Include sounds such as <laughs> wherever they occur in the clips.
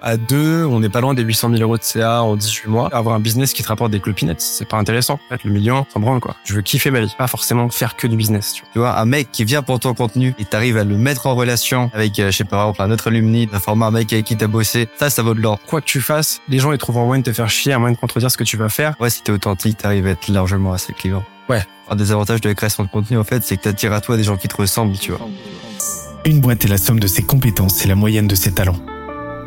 À deux, on n'est pas loin des 800 000 euros de CA en 18 mois. Avoir un business qui te rapporte des clopinettes, c'est pas intéressant. En fait, le million, s'en branle, quoi. Je veux kiffer ma vie, pas forcément faire que du business, tu vois. Tu vois, un mec qui vient pour ton contenu et t'arrives à le mettre en relation avec, euh, je sais pas, par exemple, un autre alumni, d'un format un mec avec qui t'as bossé, ça, ça vaut de l'or. Quoi que tu fasses, les gens, ils trouvent un moyen de te faire chier, un moyen de contredire ce que tu vas faire. Ouais, si t'es authentique, t'arrives à être largement assez clivant. Ouais. Un des avantages de la création de contenu, en fait, c'est que t'attires à toi des gens qui te ressemblent, tu vois. Une boîte est la somme de ses compétences et la moyenne de ses talents.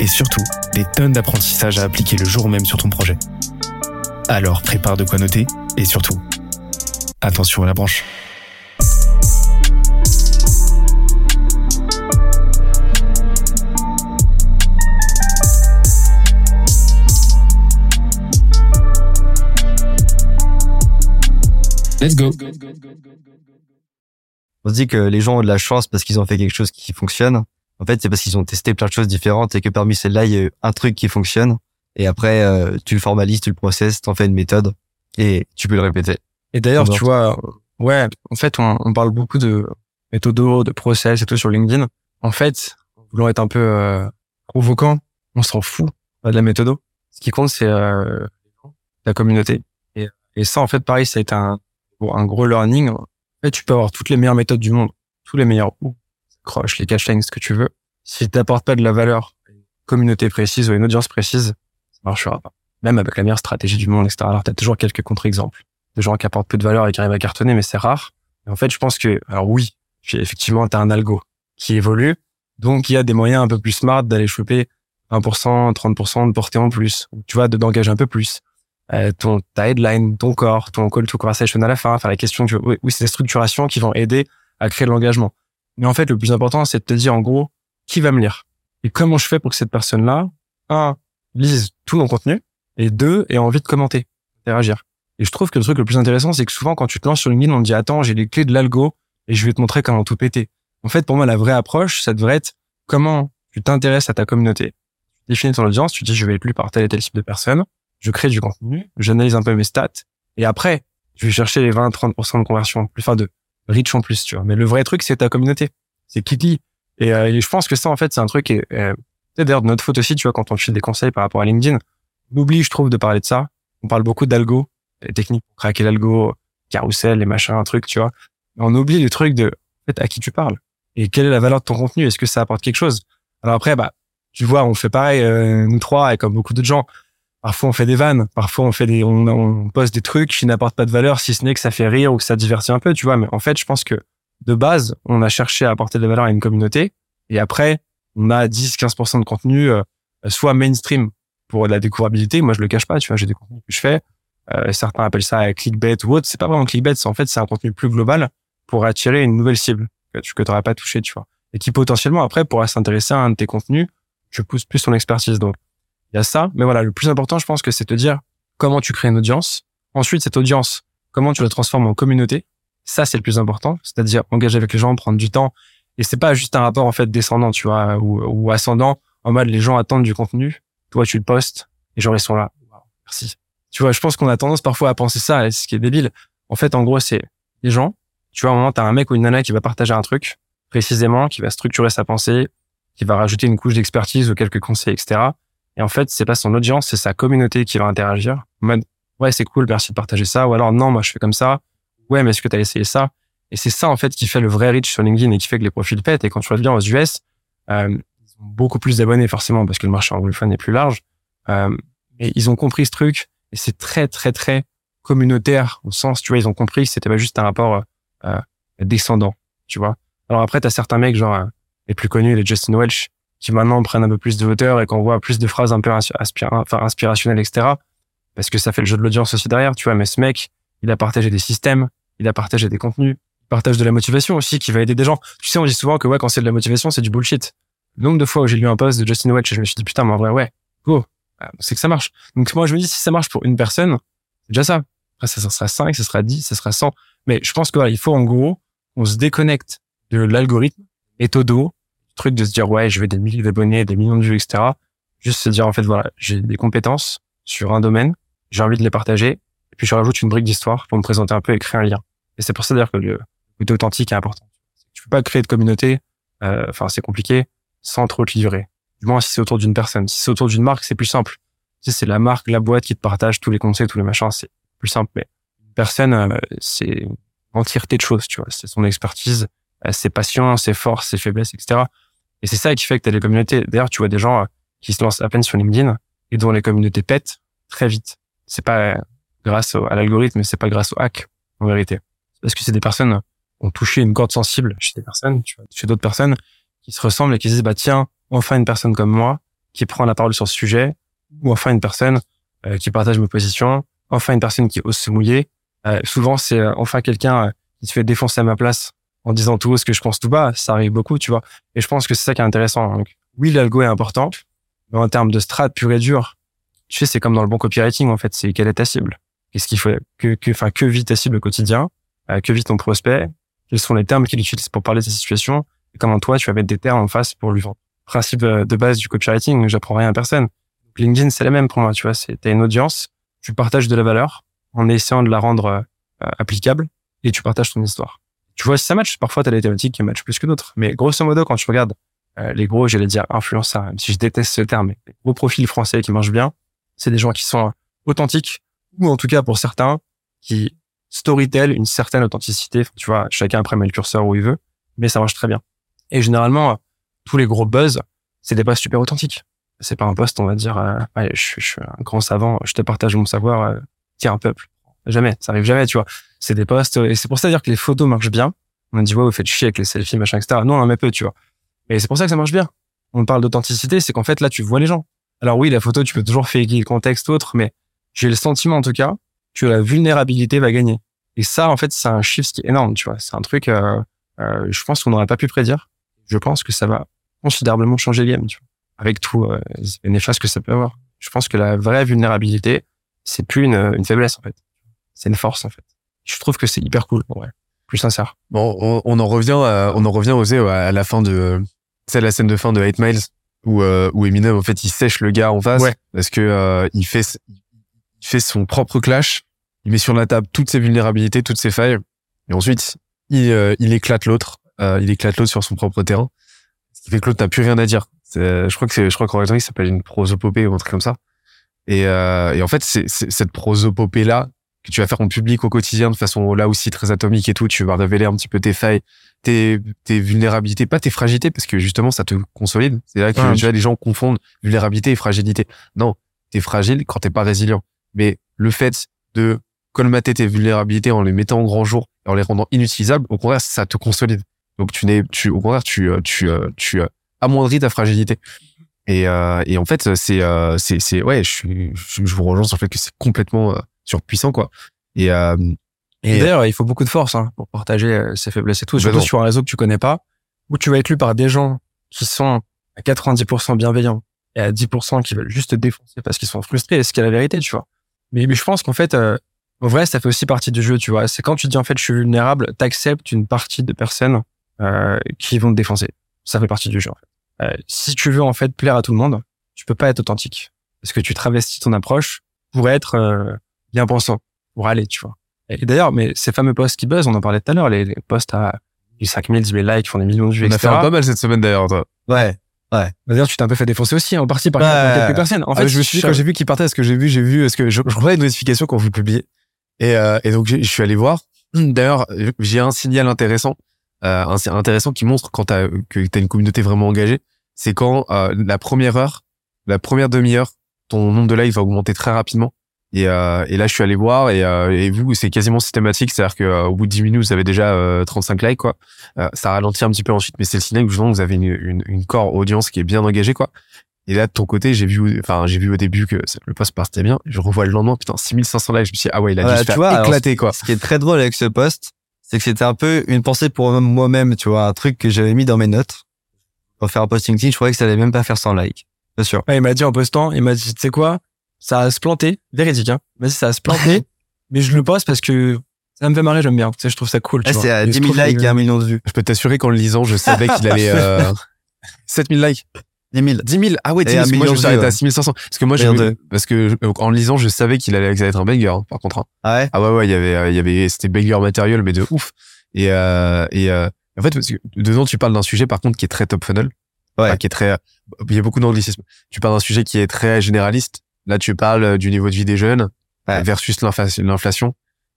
et surtout des tonnes d'apprentissages à appliquer le jour même sur ton projet. Alors prépare de quoi noter et surtout, attention à la branche. Let's go. On se dit que les gens ont de la chance parce qu'ils ont fait quelque chose qui fonctionne. En fait, c'est parce qu'ils ont testé plein de choses différentes et que parmi celles-là, il y a eu un truc qui fonctionne. Et après, euh, tu le formalises, tu le processes, t'en fais une méthode et tu peux le répéter. Et d'ailleurs, tu vois, ouais, en fait, on, on parle beaucoup de méthodo, de process et tout sur LinkedIn. En fait, voulant être un peu euh, provoquant, on s'en fout euh, de la méthodo. Ce qui compte, c'est euh, la communauté. Et, et ça, en fait, pareil, ça a été un, un gros learning. En fait, tu peux avoir toutes les meilleures méthodes du monde, tous les meilleurs ou croche, les catchlines, ce que tu veux. Si t'apportes pas de la valeur à une communauté précise ou à une audience précise, ça marchera pas. Même avec la meilleure stratégie du monde, etc. Alors, t'as toujours quelques contre-exemples de gens qui apportent peu de valeur et qui arrivent à cartonner, mais c'est rare. En fait, je pense que, alors oui, tu- effectivement, t'as un algo qui évolue. Donc, il y a des moyens un peu plus smart d'aller choper 1%, 30% de portée en plus. Tu vois, de d'engager un peu plus. Euh, ton, ta headline, ton corps, ton call to conversation à la fin, enfin, la question que tu. Oui, oui, c'est des structurations qui vont aider à créer de l'engagement. Mais en fait, le plus important, c'est de te dire, en gros, qui va me lire? Et comment je fais pour que cette personne-là, un, lise tout mon contenu, et deux, ait envie de commenter, interagir. Et je trouve que le truc le plus intéressant, c'est que souvent, quand tu te lances sur LinkedIn, on te dit, attends, j'ai les clés de l'algo, et je vais te montrer comment tout péter. En fait, pour moi, la vraie approche, ça devrait être comment tu t'intéresses à ta communauté. Tu définis ton audience, tu dis, je vais être lu par tel et tel type de personnes, je crée du contenu, j'analyse un peu mes stats, et après, je vais chercher les 20-30% de conversion, plus enfin de reach en plus, tu vois. Mais le vrai truc, c'est ta communauté. C'est qui te lit. Et, euh, et je pense que ça, en fait, c'est un truc, et, euh, c'est d'ailleurs de notre faute aussi, tu vois, quand on file des conseils par rapport à LinkedIn, on oublie, je trouve, de parler de ça. On parle beaucoup d'algo, les techniques pour craquer l'algo, carousel, les machins, un truc, tu vois. On oublie le truc de, en fait, à qui tu parles. Et quelle est la valeur de ton contenu? Est-ce que ça apporte quelque chose? Alors après, bah, tu vois, on fait pareil, euh, nous trois, et comme beaucoup d'autres gens. Parfois, on fait des vannes. Parfois, on fait des, on, on poste des trucs qui n'apportent pas de valeur, si ce n'est que ça fait rire ou que ça divertit un peu, tu vois. Mais en fait, je pense que de base, on a cherché à apporter de la valeur à une communauté. Et après, on a 10, 15% de contenu, euh, soit mainstream pour de la découvrabilité. Moi, je le cache pas, tu vois, j'ai des contenus que je fais. Euh, certains appellent ça clickbait ou autre. C'est pas vraiment clickbait, c'est en fait, c'est un contenu plus global pour attirer une nouvelle cible que tu que t'aurais pas touché, tu vois. Et qui potentiellement, après, pourra s'intéresser à un de tes contenus. Tu pousses plus ton expertise. Donc, il y a ça. Mais voilà, le plus important, je pense que c'est te dire comment tu crées une audience. Ensuite, cette audience, comment tu la transformes en communauté. Ça, c'est le plus important. C'est-à-dire engager avec les gens, prendre du temps. Et c'est pas juste un rapport, en fait, descendant, tu vois, ou, ou ascendant. En mode, les gens attendent du contenu. Toi, tu le postes. Et genre, ils sont là. Merci. Tu vois, je pense qu'on a tendance parfois à penser ça, et ce qui est débile. En fait, en gros, c'est les gens. Tu vois, à un moment, t'as un mec ou une nana qui va partager un truc, précisément, qui va structurer sa pensée, qui va rajouter une couche d'expertise ou quelques conseils, etc. Et en fait, c'est pas son audience, c'est sa communauté qui va interagir. Ouais, c'est cool, merci de partager ça. Ou alors, non, moi, je fais comme ça. Ouais, mais est-ce que t'as essayé ça? Et c'est ça, en fait, qui fait le vrai reach sur LinkedIn et qui fait que les profils pètent. Et quand tu reviens aux US, euh, ils ont beaucoup plus d'abonnés, forcément, parce que le marché anglophone est plus large. Euh, ils ont compris ce truc. Et c'est très, très, très communautaire au sens, tu vois, ils ont compris que c'était pas juste un rapport euh, descendant, tu vois. Alors après, t'as certains mecs, genre, euh, les plus connus, les Justin Welch, qui maintenant prennent un peu plus de hauteur et qu'on voit plus de phrases un peu inspira enfin, inspirationnelles, etc. Parce que ça fait le jeu de l'audience aussi derrière, tu vois. Mais ce mec, il a partagé des systèmes, il a partagé des contenus, il partage de la motivation aussi qui va aider des gens. Tu sais, on dit souvent que ouais, quand c'est de la motivation, c'est du bullshit. Le nombre de fois où j'ai lu un post de Justin Welch et je me suis dit putain, mais en vrai, ouais, go, c'est que ça marche. Donc moi, je me dis, si ça marche pour une personne, c'est déjà ça. Après, ça, sera 5, ça sera 10, ça sera 100. Mais je pense que voilà, il faut en gros, on se déconnecte de l'algorithme, méthodo, truc de se dire, ouais, je veux des milliers d'abonnés, des millions de vues, etc. Juste se dire, en fait, voilà, j'ai des compétences sur un domaine, j'ai envie de les partager, et puis je rajoute une brique d'histoire pour me présenter un peu et créer un lien. Et c'est pour ça d'ailleurs que le côté authentique est important. Tu peux pas créer de communauté, euh, enfin, c'est compliqué, sans trop te livrer. Du moins, si c'est autour d'une personne. Si c'est autour d'une marque, c'est plus simple. Si c'est la marque, la boîte qui te partage tous les conseils, tous les machins, c'est plus simple. Mais une personne, euh, c'est entièreté de choses, tu vois. C'est son expertise, euh, ses passions, ses forces, ses faiblesses, etc. Et c'est ça qui fait que tu as des communautés. D'ailleurs, tu vois des gens euh, qui se lancent à peine sur LinkedIn et dont les communautés pètent très vite. C'est pas grâce à l'algorithme, c'est pas grâce au hack, en vérité. Parce que c'est des personnes qui ont touché une corde sensible chez des personnes, tu vois, chez d'autres personnes qui se ressemblent et qui se disent, bah, tiens, enfin une personne comme moi qui prend la parole sur ce sujet, ou enfin une personne euh, qui partage mes positions, enfin une personne qui ose se mouiller. Euh, souvent, c'est enfin quelqu'un qui se fait défoncer à ma place en disant tout haut ce que je pense tout bas. Ça arrive beaucoup, tu vois. Et je pense que c'est ça qui est intéressant. Donc, oui, l'algo est important, mais en termes de strat pur et dur, tu sais, c'est comme dans le bon copywriting, en fait. C'est quelle est ta cible? Qu'est-ce qu'il faut que, enfin, que vit ta cible au quotidien? Que vit ton prospect? Quels sont les termes qu'il utilise pour parler de sa situation? Et comment toi, tu vas mettre des termes en face pour lui vendre? Principe de base du copywriting, j'apprends rien à personne. LinkedIn, c'est la même pour moi, tu vois. C'est, t'as une audience, tu partages de la valeur en essayant de la rendre euh, applicable et tu partages ton histoire. Tu vois, si ça match, parfois t'as des thématiques qui matchent plus que d'autres. Mais grosso modo, quand tu regardes euh, les gros, j'allais dire influenceurs, même si je déteste ce terme, mais les gros profils français qui marchent bien, c'est des gens qui sont authentiques ou en tout cas pour certains qui storytell une certaine authenticité. Tu vois, chacun après met le curseur où il veut, mais ça marche très bien. Et généralement, tous les gros buzz, c'est des posts super authentiques c'est pas un poste, on va dire, euh, je, je, suis un grand savant, je te partage mon savoir, euh, tiens un peuple. Jamais, ça arrive jamais, tu vois. C'est des posts, et c'est pour ça dire que les photos marchent bien. On a dit, ouais, vous faites chier avec les selfies, machin, etc. Non, on en met peu, tu vois. Et c'est pour ça que ça marche bien. On parle d'authenticité, c'est qu'en fait, là, tu vois les gens. Alors oui, la photo, tu peux toujours faire le contexte autre, mais j'ai le sentiment, en tout cas, que la vulnérabilité va gagner. Et ça, en fait, c'est un chiffre qui est énorme, tu vois. C'est un truc, euh, euh, je pense qu'on n'aurait pas pu prédire. Je pense que ça va considérablement changer le game, tu vois avec tout euh, les néfastes que ça peut avoir. Je pense que la vraie vulnérabilité, c'est plus une, une faiblesse en fait. C'est une force en fait. Je trouve que c'est hyper cool, ouais. Plus sincère. Bon, on, on en revient, à, on en revient aux à la fin de, c'est la scène de fin de 8 Miles où euh, où Eminem en fait il sèche le gars en face ouais. parce que euh, il fait il fait son propre clash, il met sur la table toutes ses vulnérabilités, toutes ses failles et ensuite il euh, il éclate l'autre, euh, il éclate l'autre sur son propre terrain. Ce qui fait que l'autre n'a plus rien à dire. Je crois que c'est, je crois qu'en ça s'appelle une prosopopée ou un truc comme ça. Et, euh, et en fait, c'est, cette prosopopée là que tu vas faire en public au quotidien de façon là aussi très atomique et tout. Tu vas révéler un petit peu tes failles, tes, tes vulnérabilités, pas tes fragilités, parce que justement ça te consolide. C'est là que tu vois les gens confondent vulnérabilité et fragilité. Non, t'es fragile quand t'es pas résilient. Mais le fait de colmater tes vulnérabilités en les mettant en grand jour et en les rendant inutilisables, au contraire, ça te consolide. Donc tu n'es, tu, au contraire, tu, tu, tu, tu amoindrit ta fragilité. Et, euh, et en fait, c'est, euh, c'est, c'est, ouais, je, suis, je, vous rejoins sur le fait que c'est complètement euh, surpuissant, quoi. Et, euh, et, d'ailleurs, il faut beaucoup de force hein, pour partager euh, ses faiblesses et tout, surtout sur un réseau que tu connais pas, où tu vas être lu par des gens qui sont à 90% bienveillants et à 10% qui veulent juste te défoncer parce qu'ils sont frustrés, ce qui est la vérité, tu vois. Mais, mais je pense qu'en fait, euh, en vrai, ça fait aussi partie du jeu, tu vois. C'est quand tu dis en fait je suis vulnérable, t'acceptes une partie de personnes euh, qui vont te défoncer. Ça fait partie du jeu. En fait. Euh, si tu veux en fait plaire à tout le monde, tu peux pas être authentique parce que tu travestis ton approche pour être euh, bien pensant, pour aller, tu vois. Et d'ailleurs, mais ces fameux posts qui buzzent, on en parlait tout à l'heure, les, les posts à 5000, 10 000 likes, font des millions de vues, on a fait un pas mal cette semaine d'ailleurs, toi. Ouais. Ouais. Bah, d'ailleurs, tu t'es un peu fait défoncer aussi, en partie par ouais. quelques personnes. En ah, fait, je me suis dit, quand j'ai vu qu'il partait, ce que j'ai vu, j'ai vu, est-ce que je, je une notification quand vous publiez. Et, euh, et donc, je suis allé voir. <clears throat> D'ailleurs, j'ai un signal intéressant, euh, intéressant qui montre quand t'as, que t'as une communauté vraiment engagée c'est quand euh, la première heure, la première demi-heure, ton nombre de likes va augmenter très rapidement. Et, euh, et là, je suis allé voir et, euh, et vous, c'est quasiment systématique, c'est-à-dire que euh, au bout de 10 minutes, vous avez déjà 35 likes, quoi. ça ralentit un petit peu ensuite, mais c'est le signe que vous avez une, une, une corps audience qui est bien engagée, quoi. Et là, de ton côté, j'ai vu, enfin, j'ai vu au début que le post partait bien. Je revois le lendemain, putain, 6500 likes. Je me suis dit, ah ouais, il a dû se faire éclater, quoi. Ce qui est très drôle avec ce post, c'est que c'était un peu une pensée pour moi-même, tu vois, un truc que j'avais mis dans mes notes pour faire un posting LinkedIn, je croyais que ça allait même pas faire 100 likes. Bien sûr. Ouais, il m'a dit en postant, il m'a dit, tu sais quoi, ça va se planter, véridique, hein. Dit, ça va se planter, mais je le poste parce que ça me fait marrer, j'aime bien. Tu sais, je trouve ça cool. tu Ah, vois. c'est à Et je 10 000 trouve que- likes et 1 million de vues. Je peux t'assurer qu'en le lisant, je savais qu'il allait... <laughs> Euh... 7000 likes. 10 000. 10 000 Ah ouais, 10 Et 000. un parce que million Moi, je me suis arrêté à 6500. Parce que moi, j'ai de- parce que euh, en le lisant, je savais qu'il allait, que ça allait être un banger, hein, par contre. hein. Ah ouais? Ah ouais, ouais, il y avait, euh, il y avait, c'était banger matériel, mais de ouf. Et, euh, et, euh, en fait, parce que dedans, tu parles d'un sujet, par contre, qui est très top funnel. Ouais. Enfin, qui est très, il y a beaucoup d'anglicisme. Tu parles d'un sujet qui est très généraliste. Là, tu parles euh, du niveau de vie des jeunes Ouais. versus l'inflation-.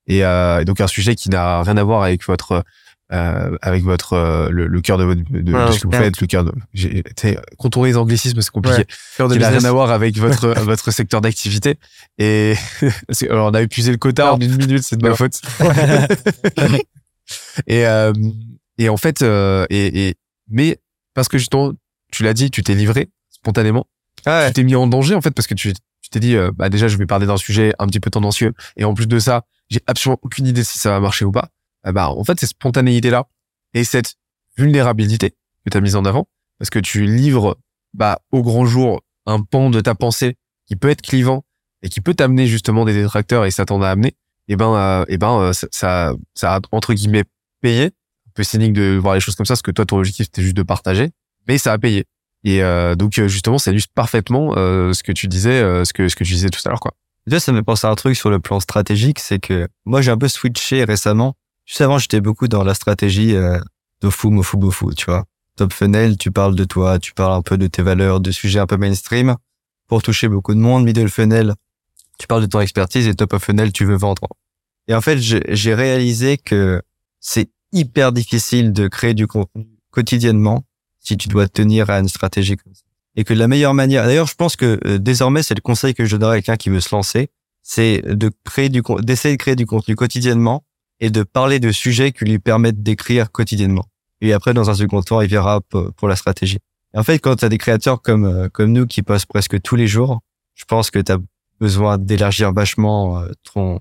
Et, euh, et donc, un sujet qui n'a rien à voir avec votre, euh, avec votre, euh, le, le cœur de, votre, de, de Ouais, ce que vous faites, le cœur de, contourner les anglicismes, c'est compliqué. Ouais. De qui n'a rien à voir avec votre <laughs> votre secteur d'activité. Et <laughs> alors, on a épuisé le quota en une minute c'est de ma faute. <laughs> Et euh, et en fait euh, et, et mais parce que justement tu l'as dit tu t'es livré spontanément. Ah tu t'es mis en danger en fait parce que tu t'es dit euh, bah déjà je vais parler d'un sujet un petit peu tendancieux. Et en plus de ça j'ai absolument aucune idée si ça va marcher ou pas. Ah bah en fait cette spontanéité là et cette vulnérabilité que tu as mise en avant. Parce que tu livres bah au grand jour un pan de ta pensée qui peut être clivant et qui peut t'amener justement des détracteurs et ça t'en a amené. Et ben euh, et ben euh, ça, ça ça a entre guillemets payé. Un peu cynique de voir les choses comme ça parce que toi ton objectif c'était juste de partager. Mais ça a payé et euh, donc euh, justement ça illustre parfaitement euh, ce que tu disais ce que ce que tu disais tout à l'heure quoi vois, ça me pense à un truc sur le plan stratégique, c'est que moi j'ai un peu switché récemment. Juste avant, j'étais beaucoup dans la stratégie euh, tofu, mofu, bofu, tu vois. Top funnel, tu parles de toi, tu parles un peu de tes valeurs, de sujets un peu mainstream pour toucher beaucoup de monde. Middle funnel, tu parles de ton expertise et top of funnel, tu veux vendre. Et en fait, j'ai réalisé que c'est hyper difficile de créer du contenu quotidiennement si tu dois tenir à une stratégie comme ça. Et que la meilleure manière, d'ailleurs, je pense que euh, désormais, c'est le conseil que je donnerais à quelqu'un qui veut se lancer, c'est de créer du, d'essayer de créer du contenu quotidiennement et de parler de sujets qui lui permettent d'écrire quotidiennement. Et après, dans un second temps, il verra p- pour la stratégie. En fait, quand tu as des créateurs comme, euh, comme nous qui postent presque tous les jours, je pense que tu as besoin d'élargir vachement euh, ton,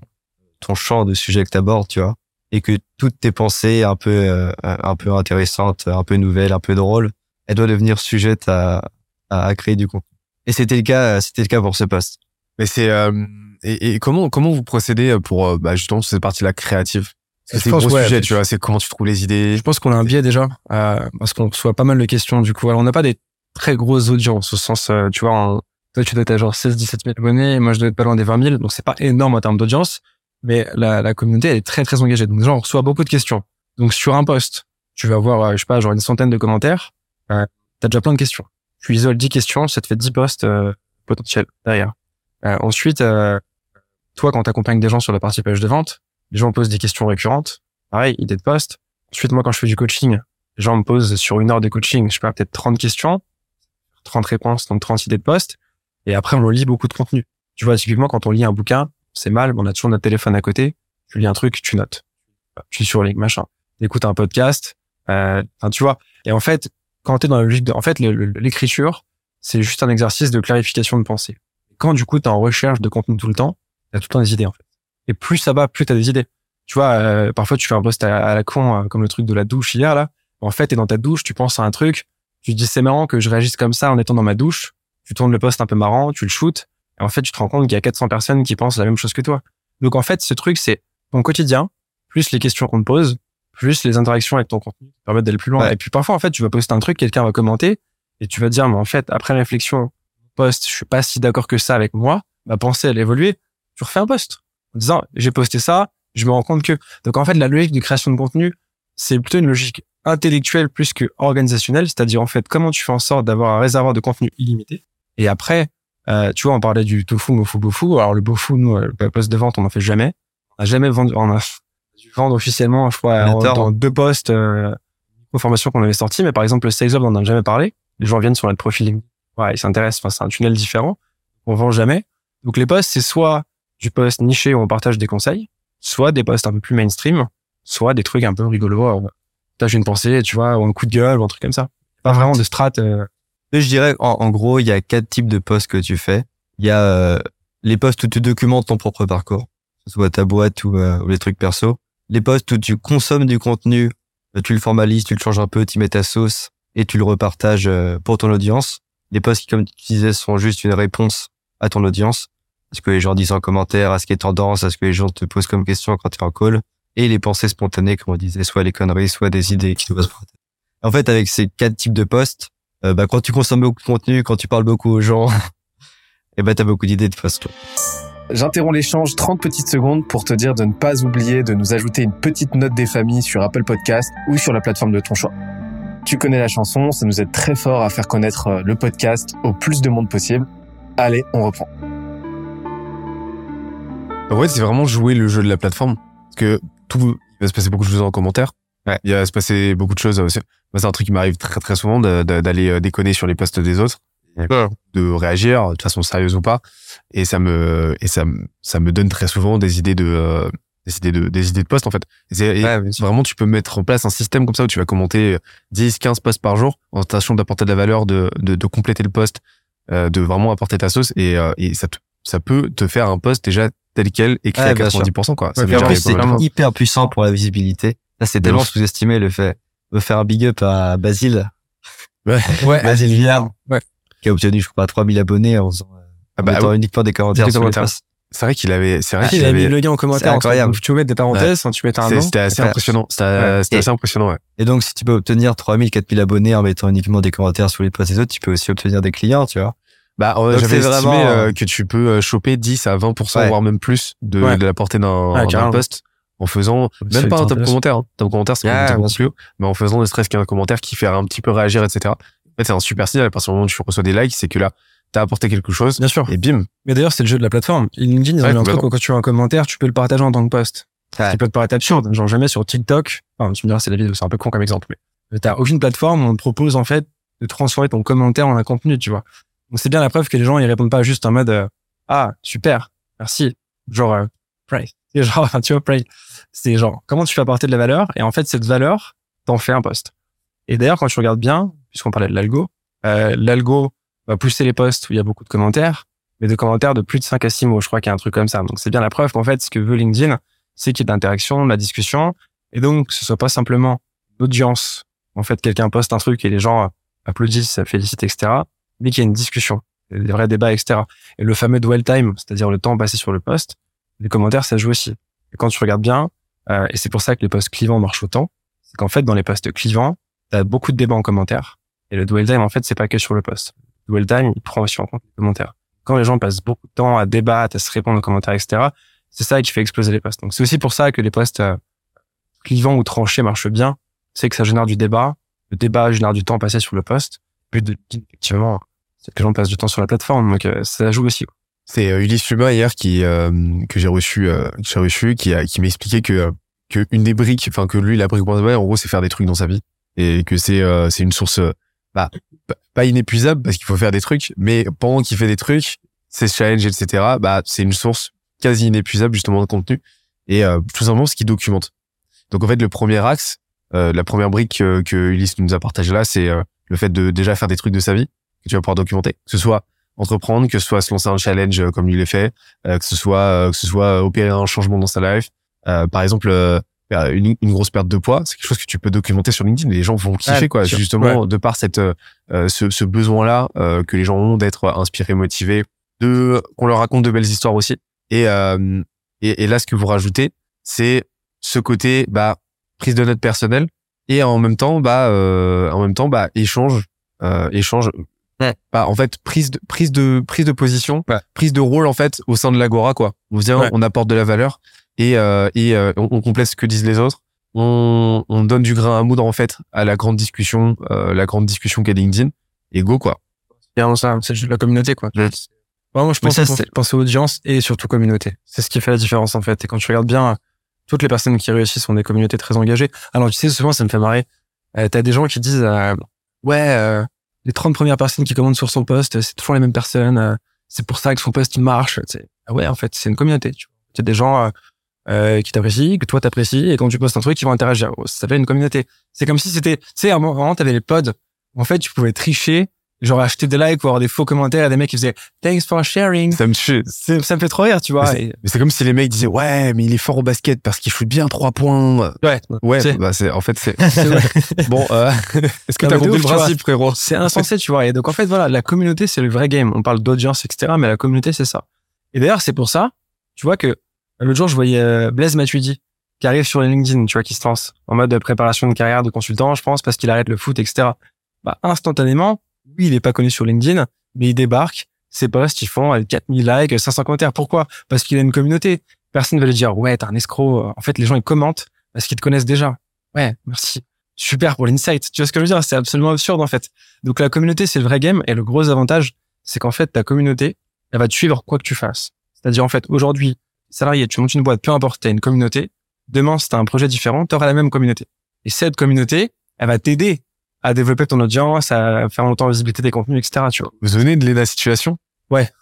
ton champ de sujets que tu abordes, tu vois. Et que toutes tes pensées un peu, euh, un peu intéressantes, un peu nouvelles, un peu drôles, elles doivent devenir sujettes à, à, à créer du contenu. Et c'était le cas, c'était le cas pour ce poste. mais c'est euh, et, et comment comment vous procédez pour euh, bah, justement cette partie là créative? C'est un gros ouais, sujet tu vois c'est comment tu trouves les idées? Je pense qu'on a un biais déjà, euh, parce qu'on reçoit pas mal de questions du coup. Alors on n'a pas des très grosses audiences au sens, euh, tu vois, un- toi tu dois être à genre 16-17 000 abonnés, et moi je dois être pas loin des 20 000, donc c'est pas énorme en termes d'audience, mais la, la communauté elle est très très engagée. Donc déjà on reçoit beaucoup de questions. Donc sur un post, tu vas avoir, euh, je sais pas, genre une centaine de commentaires, euh, t'as déjà plein de questions. Tu isoles 10 questions, ça te fait 10 posts euh, potentiels derrière. Euh, ensuite, euh, toi quand t'accompagnes des gens sur la partie page de vente, les gens posent des questions récurrentes, pareil, idée de poste. Ensuite, moi, quand je fais du coaching, les gens me posent sur une heure de coaching, je sais pas, peut-être 30 questions, 30 réponses, donc 30 idées de poste. Et après, on lit beaucoup de contenu. Tu vois, typiquement, quand on lit un bouquin, c'est mal, mais on a toujours notre téléphone à côté. Tu lis un truc, tu notes. Tu surlignes, machin. Écoute un podcast. Euh, tu vois. Et en fait, quand t'es dans la logique de, en fait, l'écriture, c'est juste un exercice de clarification de pensée. Quand, du coup, t'es en recherche de contenu tout le temps, t'as tout le temps des idées, en fait. Et plus ça va, plus t'as des idées. Tu vois, euh, parfois tu fais un post à, à la con, euh, comme le truc de la douche hier, là. En fait, t'es dans ta douche, tu penses à un truc, tu te dis c'est marrant que je réagisse comme ça en étant dans ma douche, tu tournes le post un peu marrant, tu le shootes, et en fait, tu te rends compte qu'il y a 400 personnes qui pensent la même chose que toi. Donc en fait, ce truc, c'est ton quotidien, plus les questions qu'on te pose, plus les interactions avec ton contenu qui te permettent d'aller plus loin. Ouais. Et puis parfois, en fait, tu vas poster un truc, quelqu'un va commenter, et tu vas te dire, mais en fait, après réflexion, post, je suis pas si d'accord que ça avec moi, ma pensée, elle évolue, tu refais un post en disant j'ai posté ça, je me rends compte que donc en fait la logique de création de contenu c'est plutôt une logique intellectuelle plus que organisationnelle, c'est-à-dire en fait comment tu fais en sorte d'avoir un réservoir de contenu illimité. Et après, euh, tu vois, on parlait du tofu, mofu, bofu. Alors le bofu, nous, euh, le poste de vente, on en fait jamais. On a jamais vendu, on a dû vendre officiellement, je crois, en- dans deux postes euh, aux formations qu'on avait sorties. Mais par exemple, le sales up, on n'en a jamais parlé. Les gens viennent sur notre profil. Ouais, ils s'intéressent. Enfin, c'est un tunnel différent. On vend jamais. Donc les posts, c'est soit du post niché où on partage des conseils, soit des posts un peu plus mainstream, soit des trucs un peu rigolos. euh, T'as une pensée, tu vois, ou un coup de gueule, ou un truc comme ça. Pas vraiment de strat. euh, je dirais, en, en gros, il y a quatre types de posts que tu fais. Il y a euh, les posts où tu documentes ton propre parcours, que ce soit ta boîte ou, euh, ou les trucs perso. Les posts où tu consommes du contenu, euh, tu le formalises, tu le changes un peu, tu mets ta sauce et tu le repartages euh, pour ton audience. les posts qui, comme tu disais, sont juste une réponse à ton audience, à ce que les gens disent en commentaire, à ce qui est tendance, à ce que les gens te posent comme question quand tu es en call, et les pensées spontanées, comme on disait, soit les conneries, soit des idées qui te tête. En fait, avec ces quatre types de posts, euh, bah, quand tu consommes beaucoup de contenu, quand tu parles beaucoup aux gens, <laughs> et bah, t'as beaucoup d'idées de posts. J'interromps l'échange 30 petites secondes pour te dire de ne pas oublier de nous ajouter une petite note des familles sur Apple Podcast ou sur la plateforme de ton choix. Tu connais la chanson, ça nous aide très fort à faire connaître euh, le podcast au plus de monde possible. Allez, on reprend. En fait, c'est vraiment jouer le jeu de la plateforme. Parce que tout, il va se passer beaucoup de choses en commentaire. Ouais. Il va se passer beaucoup de choses aussi. Moi, c'est un truc qui m'arrive très très souvent d'aller euh, déconner sur les posts des autres, de réagir de façon sérieuse ou pas, et ça me et ça ça me donne très souvent des idées de euh, des idées de des idées de posts en fait. Et Ouais, vraiment tu peux mettre en place un système comme ça où tu vas commenter 10 15 posts par jour en tâchant d'apporter de la valeur, de de, de compléter le post, euh, de vraiment apporter ta sauce et euh, et ça te- ça peut te faire un post déjà tel quel écrit Ouais, à bien sûr. 90% quoi. Ouais, en plus, c'est hyper puissant pour la visibilité. C'est tellement sous-estimé le fait de faire un big up à Basile. Ouais. <laughs> Basile Viard. Ouais. Qui a obtenu, je crois, 3000 abonnés en faisant, euh, Ah en bah, mettant uniquement des commentaires sur commentaires. C'est vrai qu'il avait, c'est vrai Ah, qu'il il a mis avait, le lien en commentaire. C'est incroyable. Donc, Tu peux mettre des parenthèses, hein, tu mets un nom. c'était assez Ouais. impressionnant. C'était, Ouais. assez impressionnant, ouais. Et donc, si tu peux obtenir 3000, 4000 abonnés en mettant uniquement des commentaires sur les posts des autres, tu peux aussi obtenir des clients, tu vois. Bah, euh, j'avais estimé vraiment, euh, que tu peux choper 10 à 20%, Ouais. voire même plus de, Ouais. de la portée d'un, Ouais, carrément. post en faisant, C'est même pas un top commentaire, hein. Top commentaire, c'est Ah, complètement bien plus haut, mais en faisant ne serait-ce qu'un commentaire qui fait un petit peu réagir, etc. En fait, c'est un super signal. À partir du moment où tu reçois des likes, c'est que là, t'as apporté quelque chose. Bien sûr. Et bim. Mais d'ailleurs, c'est le jeu de la plateforme. LinkedIn, ils ont Ouais, un truc où quand tu as un commentaire, tu peux le partager en tant que post. Ouais. Ce qui peut te paraître absurde. Genre, jamais sur TikTok. Enfin, tu me diras, c'est la vidéo, c'est un peu con comme exemple. Mais t'as aucune plateforme où on te propose, en fait, de transformer ton commentaire en un contenu, tu vois. Donc, c'est bien la preuve que les gens, ils répondent pas juste en mode, euh, ah, super, merci. Genre, euh, pray. C'est genre, <laughs> tu vois. C'est genre, comment tu fais apporter de la valeur? Et en fait, cette valeur, t'en fais un post. Et d'ailleurs, quand tu regardes bien, puisqu'on parlait de l'algo, euh, l'algo va pousser les posts où il y a beaucoup de commentaires, mais de commentaires de plus de 5 à 6 mots. Je crois qu'il y a un truc comme ça. Donc, c'est bien la preuve qu'en fait, ce que veut LinkedIn, c'est qu'il y ait de l'interaction, de la discussion, et donc, ce soit pas simplement l'audience. En fait, quelqu'un poste un truc et les gens applaudissent, félicitent, etc., mais qu'il y ait une discussion, des vrais débats, etc. Et le fameux dwell time, c'est-à-dire le temps passé sur le post, les commentaires, ça joue aussi. Et quand tu regardes bien, euh, et c'est pour ça que les posts clivants marchent autant, c'est qu'en fait, dans les posts clivants, t'as beaucoup de débats en commentaire. Et le dwell time, en fait, c'est pas que sur le post. Le dwell time, il prend aussi en compte les commentaires. Quand les gens passent beaucoup de temps à débattre, à se répondre aux commentaires, etc., c'est ça qui fait exploser les posts. Donc, c'est aussi pour ça que les posts euh, clivants ou tranchés marchent bien. C'est que ça génère du débat. Le débat génère du temps passé sur le post. But de effectivement, c'est que les gens passent du temps sur la plateforme. Donc, euh, ça joue aussi. quoi. C'est euh, Ulysse Lubin hier qui euh, que j'ai reçu euh, que j'ai reçu qui a qui m'a expliqué que euh, que une des briques enfin que lui la brique ouais, en gros c'est faire des trucs dans sa vie. Et que c'est euh, c'est une source euh, bah, pas inépuisable parce qu'il faut faire des trucs mais pendant qu'il fait des trucs ses challenges etc bah c'est une source quasi inépuisable justement de contenu. Et tout simplement ce qu'il documente. Donc en fait le premier axe la première brique que, Ulysse nous a partagé là c'est le fait de déjà faire des trucs de sa vie que tu vas pouvoir documenter. Que ce soit entreprendre, que ce soit se lancer un challenge euh, comme lui l'a fait, euh, que ce soit euh, que ce soit opérer un changement dans sa life. Euh, par exemple, euh, une, une grosse perte de poids, c'est quelque chose que tu peux documenter sur LinkedIn. Et les gens vont kiffer quoi, sûr. justement de par cette euh, ce, ce besoin-là euh, que les gens ont d'être inspirés, motivés, de qu'on leur raconte de belles histoires aussi. Et euh, et, et là, ce que vous rajoutez, c'est ce côté bah prise de notes personnelle et en même temps bah euh, en même temps bah échange euh, échange Ouais. bah en fait prise de prise de prise de position Ouais. prise de rôle en fait au sein de l'agora quoi on vient Ouais. on apporte de la valeur et euh, et euh, on, on complète ce que disent les autres on, on donne du grain à moudre en fait à la grande discussion euh, la grande discussion qu'est LinkedIn et go quoi C'est vraiment ça, c'est la communauté, quoi. Ouais. Vraiment, je pense ça, pense- c'est- penser audience et surtout communauté. C'est ce qui fait la différence, en fait. Et quand tu regardes bien, toutes les personnes qui réussissent sont des communautés très engagées. Alors, tu sais, souvent, ça me fait marrer. Euh, T'as des gens qui disent, euh, ouais, euh, les 30 premières personnes qui commandent sur son poste, c'est toujours les mêmes personnes. euh, c'est pour ça que son poste, il marche. Tu sais. Ah ouais, en fait, c'est une communauté. Tu vois. Il des gens euh, euh, qui t'apprécient, que toi t'apprécies, et quand tu postes un truc, ils vont interagir. Ça s'appelle une communauté. C'est comme si c'était, tu sais, à un moment, t'avais les pods. En fait, tu pouvais tricher genre acheter des likes ou avoir des faux commentaires et des mecs qui faisaient thanks for sharing. Ça me Ça fait trop rire, tu vois. Mais Et- c'est comme si les mecs disaient ouais mais il est fort au basket parce qu'il shoot bien trois points. ouais. Ouais, bah c'est en fait c'est <laughs> <laughs> bon. Euh, <laughs> Est-ce que t'as compris le principe frérot c'est insensé, tu vois. Et donc, en fait, voilà, la communauté, c'est le vrai game. On parle d'audience, etc., mais la communauté, c'est ça. Et d'ailleurs, c'est pour ça, tu vois, que l'autre jour, je voyais euh, Blaise Matuidi qui arrive sur LinkedIn, tu vois, qui se lance en mode de préparation de carrière de consultant, je pense, parce qu'il arrête le foot, etc. Bah, instantanément, oui, il est pas connu sur LinkedIn, mais il débarque, ses posts, ils font euh, 4000 likes, 500 commentaires. Pourquoi? Parce qu'il a une communauté. Personne ne va lui dire, ouais, t'es un escroc. En fait, les gens, ils commentent parce qu'ils te connaissent déjà. Ouais, merci. Super pour l'insight. Tu vois ce que je veux dire? C'est absolument absurde, en fait. Donc, la communauté, c'est le vrai game. Et le gros avantage, c'est qu'en fait, ta communauté, elle va te suivre quoi que tu fasses. C'est-à-dire, en fait, aujourd'hui, salarié, tu montes une boîte, peu importe, t'as une communauté. Demain, si t'as un projet différent, t'auras la même communauté. Et cette communauté, elle va t'aider à développer ton audience, à faire monter en visibilité des contenus, etc. Tu vois. Vous venez de Lena Situation?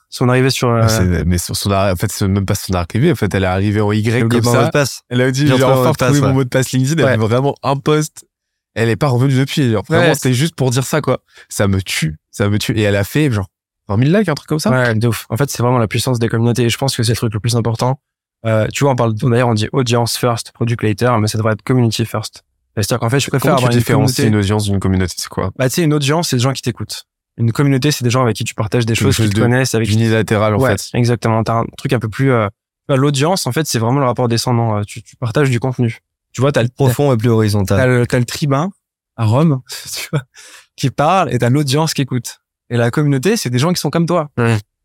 Si on arrivait sur, euh, Ah, Mais son, son en fait c'est même pas son arrivée. En fait elle est arrivée en Y comme mon mot de ça. passe. Elle a dit J'ai mon enfin mot de passe, retrouvé mon ouais. mot de passe LinkedIn. Elle Ouais. a fait vraiment un post. Elle est pas revenue depuis. Genre, vraiment Ouais. c'était juste pour dire ça quoi. Ça me tue, ça me tue. Et elle a fait genre 20 000 likes un truc comme ça. Ouais, de ouf. En fait, c'est vraiment la puissance des communautés. Et je pense que c'est le truc le plus important. Euh, tu vois, on parle, d'ailleurs, on dit audience first, product later, mais ça devrait être community first. C'est-à-dire qu'en fait, je préfère avoir une différencies communauté. une audience d'une communauté C'est quoi? Bah, tu sais, une audience, c'est des gens qui t'écoutent. Une communauté, c'est des gens avec qui tu partages des choses, chose qui te connaissent, avec qui Unilatéral en ouais, fait. exactement. T'as un truc un peu plus. Euh... bah, L'audience, en fait, c'est vraiment le rapport descendant. Euh, Tu, tu partages du contenu. Tu vois, t'as le, t'as, Profond et plus t'as horizontal. le, t'as le tribun à Rome, <laughs> tu vois, qui parle, et t'as l'audience qui écoute. Et la communauté, c'est des gens qui sont comme toi.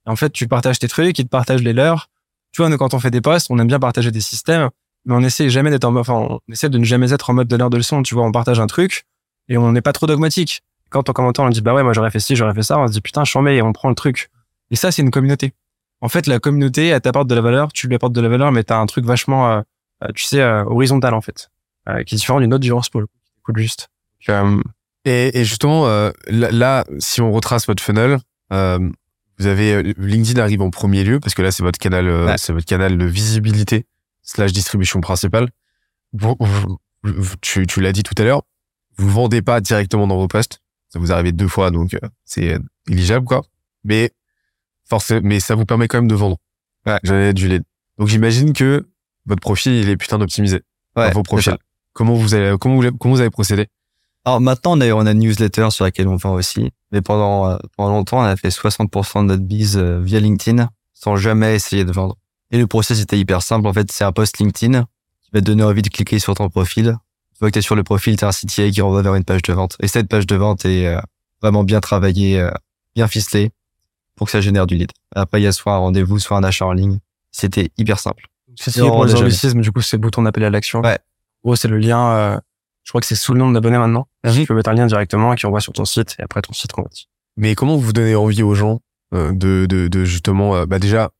En fait, tu partages tes trucs, ils te partagent les leurs. Tu vois, nous, quand on fait des posts, on aime bien partager des systèmes, mais on essaie jamais d'être en mode, enfin, on essaie de ne jamais être en mode donneur de leçons. Tu vois, on partage un truc et on n'est pas trop dogmatique. Quand on commente, on dit, bah ouais, moi, j'aurais fait ci, j'aurais fait ça. On se dit, putain, je suis et on prend le truc. Et ça, c'est une communauté. En fait, la communauté, elle t'apporte de la valeur, tu lui apportes de la valeur, mais t'as un truc vachement, euh, euh, tu sais, euh, horizontal, en fait, euh, qui est différent d'une audience pour le coup, juste. Donc, Et, et justement, là, si on retrace votre funnel, vous avez LinkedIn arrive en premier lieu parce que là, c'est votre canal, Ouais. c'est votre canal de visibilité slash distribution principale. Vous, vous- vous- tu, tu l'as dit tout à l'heure, vous vendez pas directement dans vos posts. Ça vous arrive deux fois, donc euh, c'est euh, éligible quoi. Mais forcément, mais ça vous permet quand même de vendre. Ouais. J'en du lead. Donc j'imagine que votre profil il est putain d'optimisé. Ouais, vos profils. Comment vous allez, comment vous, comment vous avez procédé? Alors maintenant, d'ailleurs, on a une newsletter sur laquelle on vend aussi. Mais pendant, euh, pendant longtemps, on a fait 60% de notre bise via LinkedIn sans jamais essayer de vendre. Et le process était hyper simple. En fait, c'est un post LinkedIn qui va te donner envie de cliquer sur ton profil. Une fois que tu es sur le profil, tu as un CTA qui renvoie vers une page de vente. Et cette page de vente est euh, vraiment bien travaillée, euh, bien ficelée pour que ça génère du lead. Après, il y a soit un rendez-vous, soit un achat en ligne. C'était hyper simple. C'est pour les anglicismes, du coup, c'est le bouton d'appel à l'action. Ouais. En gros, c'est le lien, euh, je crois que c'est sous le nombre d'abonnés maintenant. Tu peux mettre un lien directement qui envoie sur ton site et après ton site convertit. Mais comment vous donnez envie aux gens euh, de, de, de justement, euh, bah déjà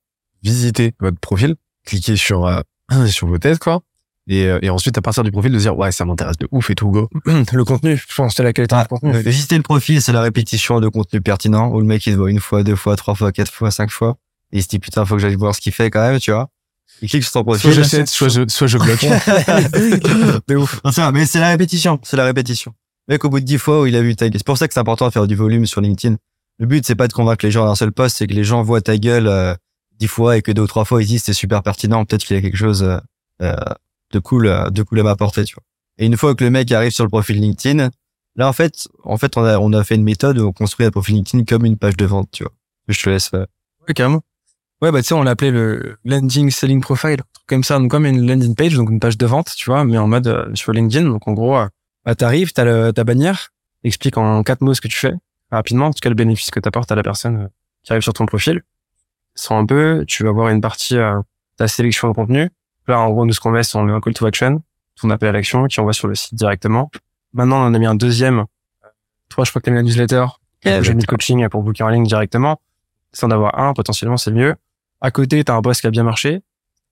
visiter votre profil, cliquer sur euh, <clears throat> sur vos têtes quoi, et, euh, et ensuite à partir du profil de dire ouais ça m'intéresse de ouf et tout go. <clears throat> le contenu, je pense, c'est la qualité Ah, du contenu. euh, Visiter le profil, c'est la répétition de contenu pertinent où le mec il te voit une fois, deux fois, trois fois, quatre fois, cinq fois. Et il se dit putain, faut que j'aille voir ce qu'il fait quand même, tu vois. Il clique sur ton Soit profil. j'achète, soit je soit je bloque. <laughs> de ouf. Non, mais c'est la répétition, c'est la répétition. Le Mec, au bout de dix fois où il a vu ta gueule. C'est pour ça que c'est important de faire du volume sur LinkedIn. Le but, c'est pas de convaincre les gens d'un seul post, c'est que les gens voient ta gueule euh, dix fois et que deux ou trois fois ils disent c'est super pertinent, peut-être qu'il y a quelque chose euh, euh, de cool, euh, de cool à m'apporter, tu vois. Et une fois que le mec arrive sur le profil LinkedIn, là en fait, en fait, on a on a fait une méthode où on construit un profil LinkedIn comme une page de vente, tu vois. Je te laisse. euh, Ouais, carrément. Ouais, bah, tu sais, on l'appelait le landing selling profile, comme ça, donc comme une landing page, donc une page de vente, tu vois, mais en mode euh, sur LinkedIn. Donc, en gros, euh, bah, t'arrives, t'as le, ta bannière, explique en quatre mots ce que tu fais, rapidement, en tout cas, le bénéfice que t'apportes à la personne qui arrive sur ton profil. Sans un peu, tu vas avoir une partie, euh, ta sélection de contenu. Là, en gros, nous, ce qu'on met, c'est on met un call to action, ton appel à l'action, qui envoie sur le site directement. Maintenant, on en a mis un deuxième. Toi, je crois que t'as mis la newsletter. J'ai mis le coaching pour booker en ligne directement. Sans en avoir un, potentiellement, c'est mieux. À côté, t'as un boss qui a bien marché,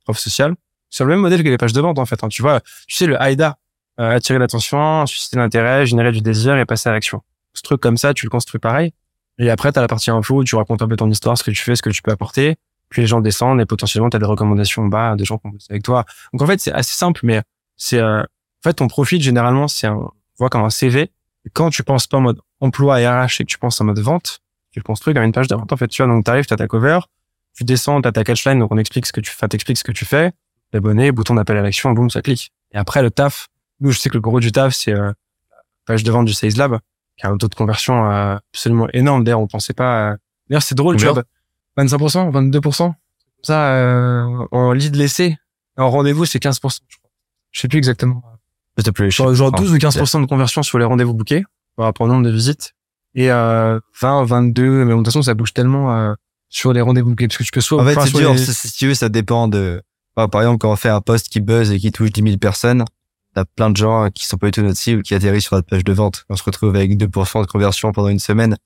prof social. C'est le même modèle que les pages de vente, en fait. hein. Tu vois, tu sais, le AIDA, euh, attirer l'attention, susciter l'intérêt, générer du désir et passer à l'action. Ce truc comme ça, tu le construis pareil. Et après, t'as la partie info où tu racontes un peu ton histoire, ce que tu fais, ce que tu peux apporter. Puis les gens descendent et potentiellement, t'as des recommandations en bas, des gens qui ont bossé avec toi. Donc en fait, c'est assez simple, mais c'est, euh, en fait, ton profil, généralement, c'est un, voit comme un CV quand tu penses pas en mode emploi et RH et que tu penses en mode vente, tu le construis comme une page de vente. En fait, tu vois, donc t'arrives, t'as ta cover, tu descends, t'as ta catchline, donc on explique ce que tu fais, t'expliques ce que tu fais, t'abonner, bouton d'appel à l'action, boum, ça clique. Et après, le taf, nous, je sais que le gros du taf, c'est euh, page de vente du Sales Lab, qui a un taux de conversion euh, absolument énorme. D'ailleurs, on pensait pas... D'ailleurs, c'est drôle, tu vois, 25%, 22%. Ça, euh, en lead laissé, en rendez-vous, c'est 15%, je crois. Je sais plus exactement. Plaît, Genre, genre 12 ou 15% de conversion sur les rendez-vous bookés par rapport au nombre de visites. Et euh, 20, 22, mais de toute façon, ça bouge tellement euh, sur les rendez-vous bookés. Parce que tu peux soit... En fait, enfin, c'est sur dur. les- Si si tu veux, ça dépend de. Enfin, par exemple, quand on fait un post qui buzz et qui touche 10 000 personnes, t'as plein de gens qui sont pas du tout notre cible qui atterrissent sur notre page de vente. On se retrouve avec 2% de conversion pendant une semaine.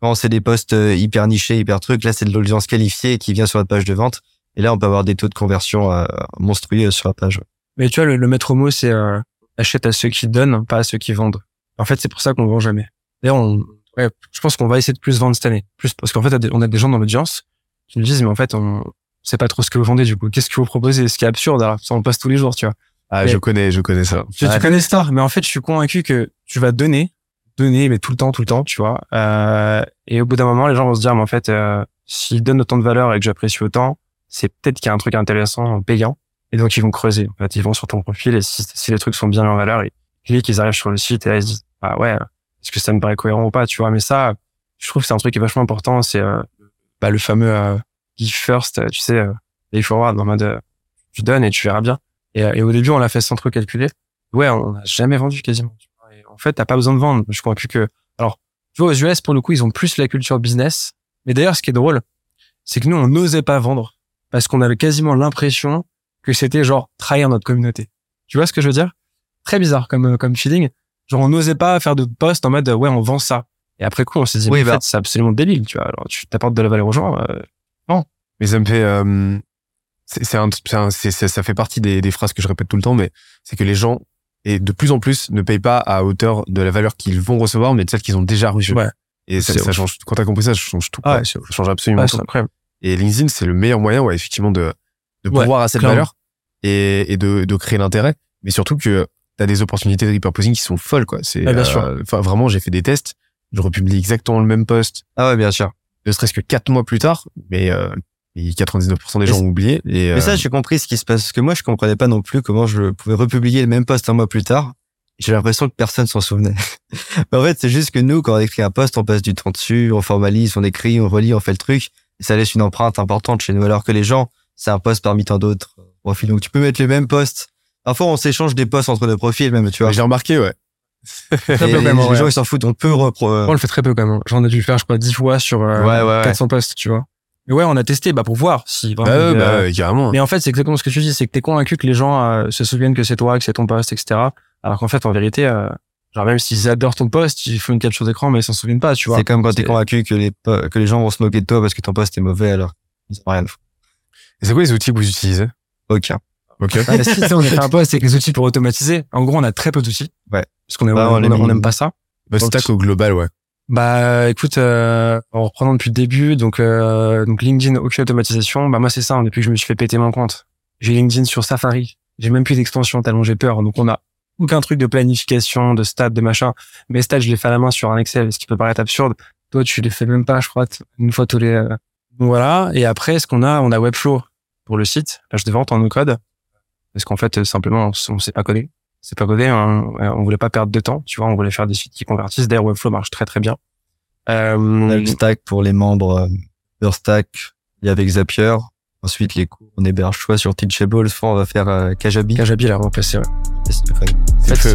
Quand c'est des posts euh, hyper nichés, hyper trucs, là, c'est de l'audience qualifiée qui vient sur notre page de vente. Et là, on peut avoir des taux de conversion euh, monstrueux sur la page. Mais tu vois, le, le maître mot, c'est euh, achète à ceux qui donnent, pas à ceux qui vendent. En fait, c'est pour ça qu'on vend jamais. D'ailleurs, on, ouais, je pense qu'on va essayer de plus vendre cette année. Plus parce qu'en fait, on a des gens dans l'audience qui nous disent, mais en fait, on sait pas trop ce que vous vendez du coup. Qu'est-ce que vous proposez? Ce qui est absurde, alors ça on le passe tous les jours, tu vois. Ah, Mais- je connais, je connais ça. Tu, connais Star, mais en fait, je suis convaincu que tu vas donner, donner, mais tout le temps, tout le temps, tu vois. Euh, et au bout d'un moment, les gens vont se dire, mais en fait, euh, s'ils donnent autant de valeur et que j'apprécie autant, c'est peut-être qu'il y a un truc intéressant, payant. Et donc, ils vont creuser. En fait, ils vont sur ton profil et si, si les trucs sont bien en valeur, ils cliquent, ils arrivent sur le site et là, ils se disent, ah ouais, est-ce que ça me paraît cohérent ou pas, tu vois. Mais ça, je trouve que c'est un truc qui est vachement important. C'est euh, bah, le fameux give first, tu sais, pay forward, en mode, tu donnes et tu verras bien. Et, euh, et au début, on l'a fait sans trop calculer. Ouais, on n'a jamais vendu quasiment. Et en fait, t'as pas besoin de vendre. Je suis convaincu que, alors, tu vois, aux US, pour le coup, ils ont plus la culture business. Mais d'ailleurs, ce qui est drôle, c'est que nous, on n'osait pas vendre parce qu'on avait quasiment l'impression que c'était genre trahir notre communauté. Tu vois ce que je veux dire? Très bizarre comme, euh, comme feeling. Genre, on n'osait pas faire de post en mode, ouais, on vend ça. Et après coup, on s'est dit, Oui, mais en bah. fait, c'est absolument débile, tu vois. Alors, tu t'apportes de la valeur aux gens. euh, Mais ça me fait, euh, c'est c'est un, c'est un- ça fait partie des, des phrases que je répète tout le temps, mais c'est que les gens et de plus en plus ne payent pas à hauteur de la valeur qu'ils vont recevoir, mais de celle qu'ils ont déjà reçue. Ouais. Et ça, ça change. Quand t'as compris ça, ça change tout. Ah ouais, ça change absolument ouais, tout. c'est incroyable. Et LinkedIn, c'est le meilleur moyen, ouais, effectivement, de, de Ouais, pouvoir à cette clairement. valeur et, et de, de créer l'intérêt. Mais surtout que t'as des opportunités de repurposing qui sont folles, quoi. C'est, Ouais, bien sûr. euh, Enfin, vraiment, j'ai fait des tests. Je republie exactement le même post, Ah ouais, bien sûr. ne serait-ce que quatre mois plus tard, mais, euh, et 99% des gens ont oublié. Et, Mais ça, euh, j'ai compris ce qui se passe. Parce que moi, je comprenais pas non plus comment je pouvais republier le même post un mois plus tard. J'ai l'impression que personne s'en souvenait. <laughs> Mais en fait, c'est juste que nous, quand on écrit un post, on passe du temps dessus, on formalise, on écrit, on relit, on fait le truc. Et ça laisse une empreinte importante chez nous. Alors que les gens, c'est un post parmi tant d'autres profils. Donc tu peux mettre les mêmes posts. Parfois, on s'échange des posts entre nos profils même, tu vois. j'ai remarqué, ouais. Très Et peu, les, quand même, les ouais. gens, ils s'en foutent. On peut repro... On le fait très peu quand même. J'en ai dû le faire, je crois, 10 fois sur euh, Ouais, ouais, ouais. 400 posts, tu vois. Mais ouais, on a testé bah, pour voir si vraiment. Bah, ouais, il bah, ouais, carrément. Mais en fait, c'est exactement ce que tu dis, c'est que t'es convaincu que les gens euh, se souviennent que c'est toi, que c'est ton post, etc. Alors qu'en fait, en vérité, euh, genre même s'ils adorent ton post, ils font une capture d'écran, mais ils s'en souviennent pas, tu vois. C'est comme quand t'es C'est- convaincu que les, que les gens vont se moquer de toi parce que ton post est mauvais alors. Ils ont rien. Et c'est quoi les outils que vous utilisez? Aucun. Ok. Ah, mais si, tu sais, on a fait un post avec les outils pour automatiser. En gros, on a très peu d'outils. Ouais. Parce qu'on est, Bah, on, on aime pas ça. Bah, stack au global, ouais. Bah, écoute, euh, en reprenant depuis le début, donc, euh, donc LinkedIn, aucune automatisation. Bah, moi, c'est ça, hein, depuis que je me suis fait péter mon compte. J'ai LinkedIn sur Safari. J'ai même plus d'extension tellement j'ai peur. Donc, on a aucun truc de planification, de stats, de machin. Mes stats, je les fais à la main sur un Excel, ce qui peut paraître absurde. Toi, tu les fais même pas, je crois, une fois tous les, euh, voilà. Et après, ce qu'on a, on a Webflow pour le site, page de vente en no code. Parce qu'en fait, simplement, on, on sait pas coder. C'est pas codé, hein. on voulait pas perdre de temps, tu vois, on voulait faire des sites qui convertissent. D'ailleurs, Webflow marche très très bien. Euh, On a le stack pour les membres euh, Leur Stack et avec Zapier. Ensuite, les cours, on héberge soit sur Teachable, soit on va faire euh, Kajabi. Kajabi l'a remplacé, ouais. C'est le fun. C'est le feu.